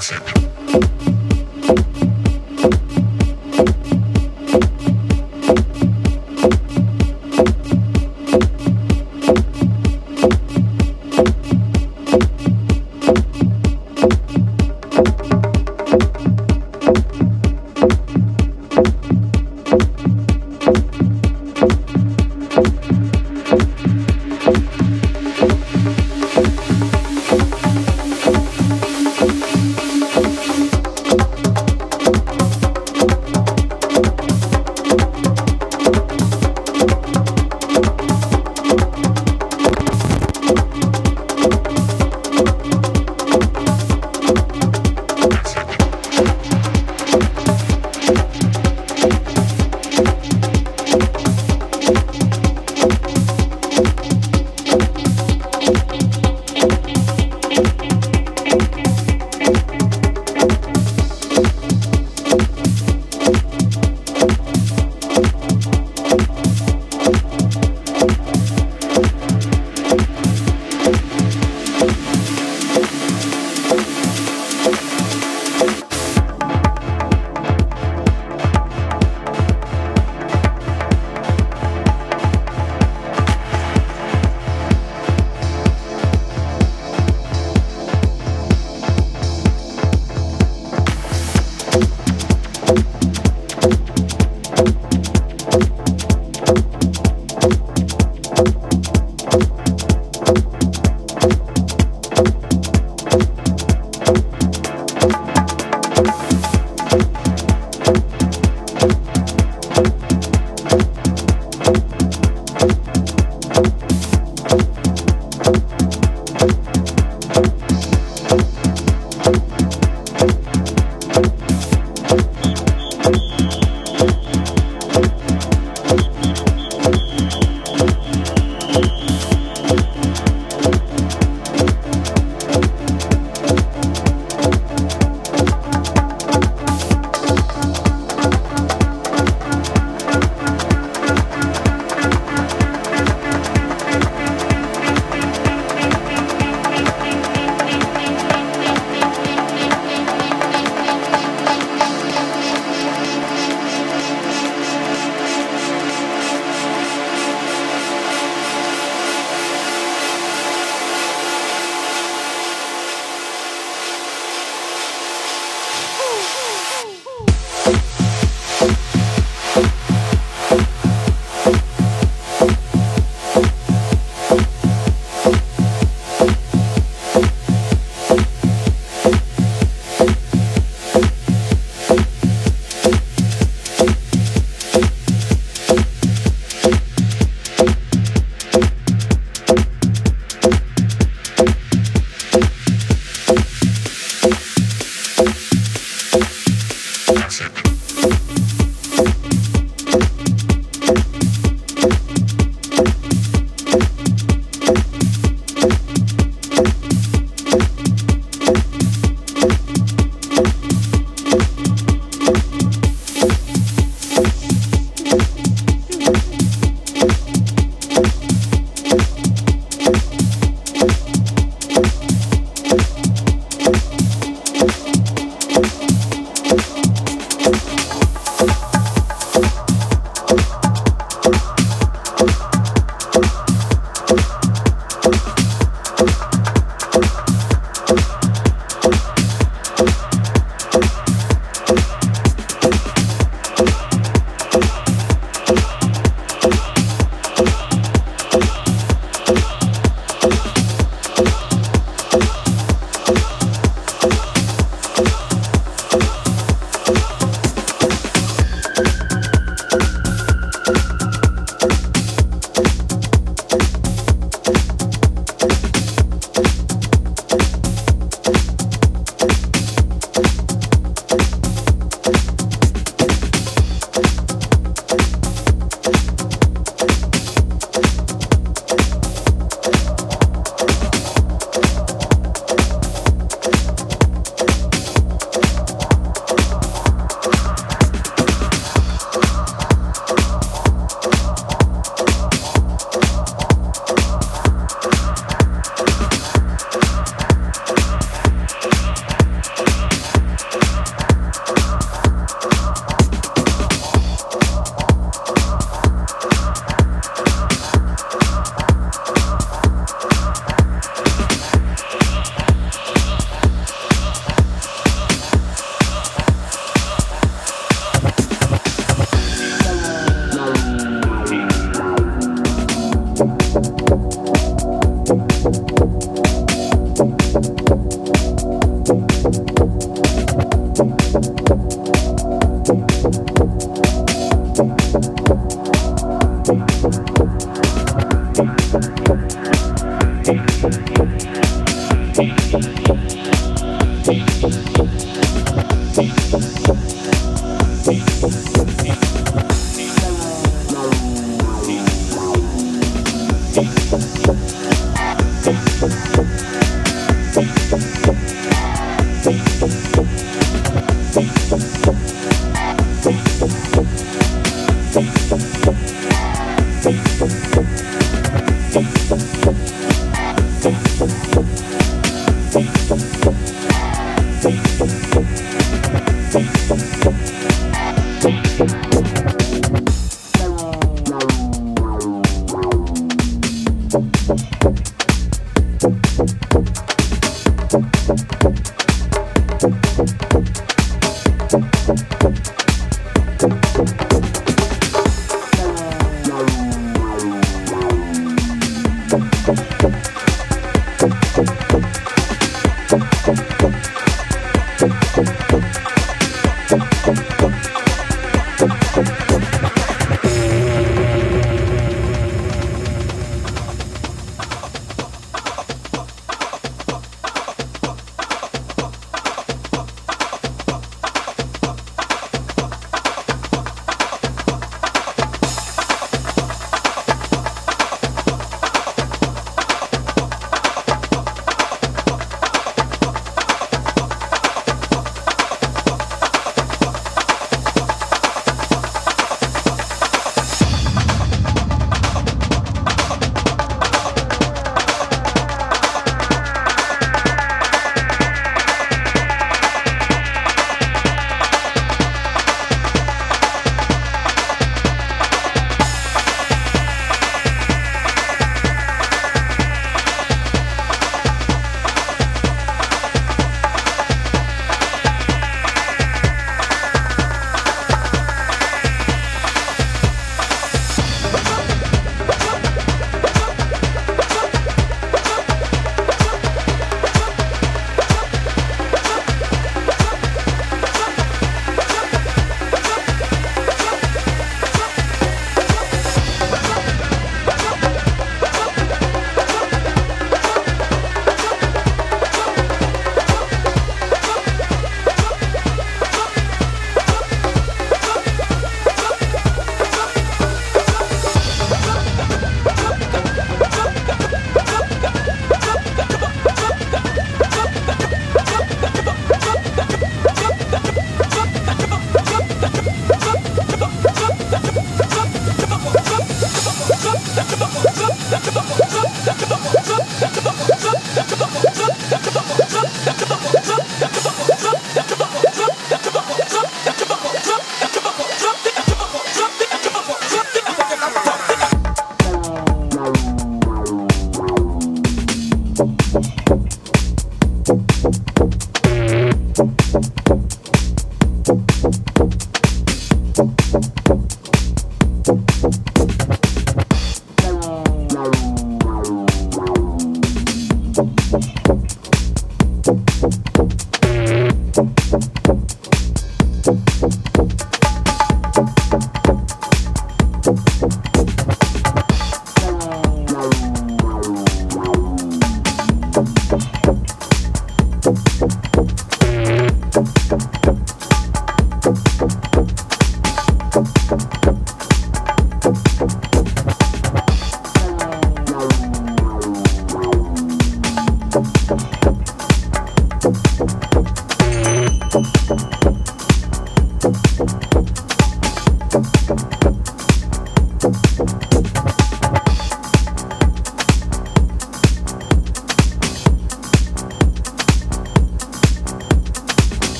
Sunset.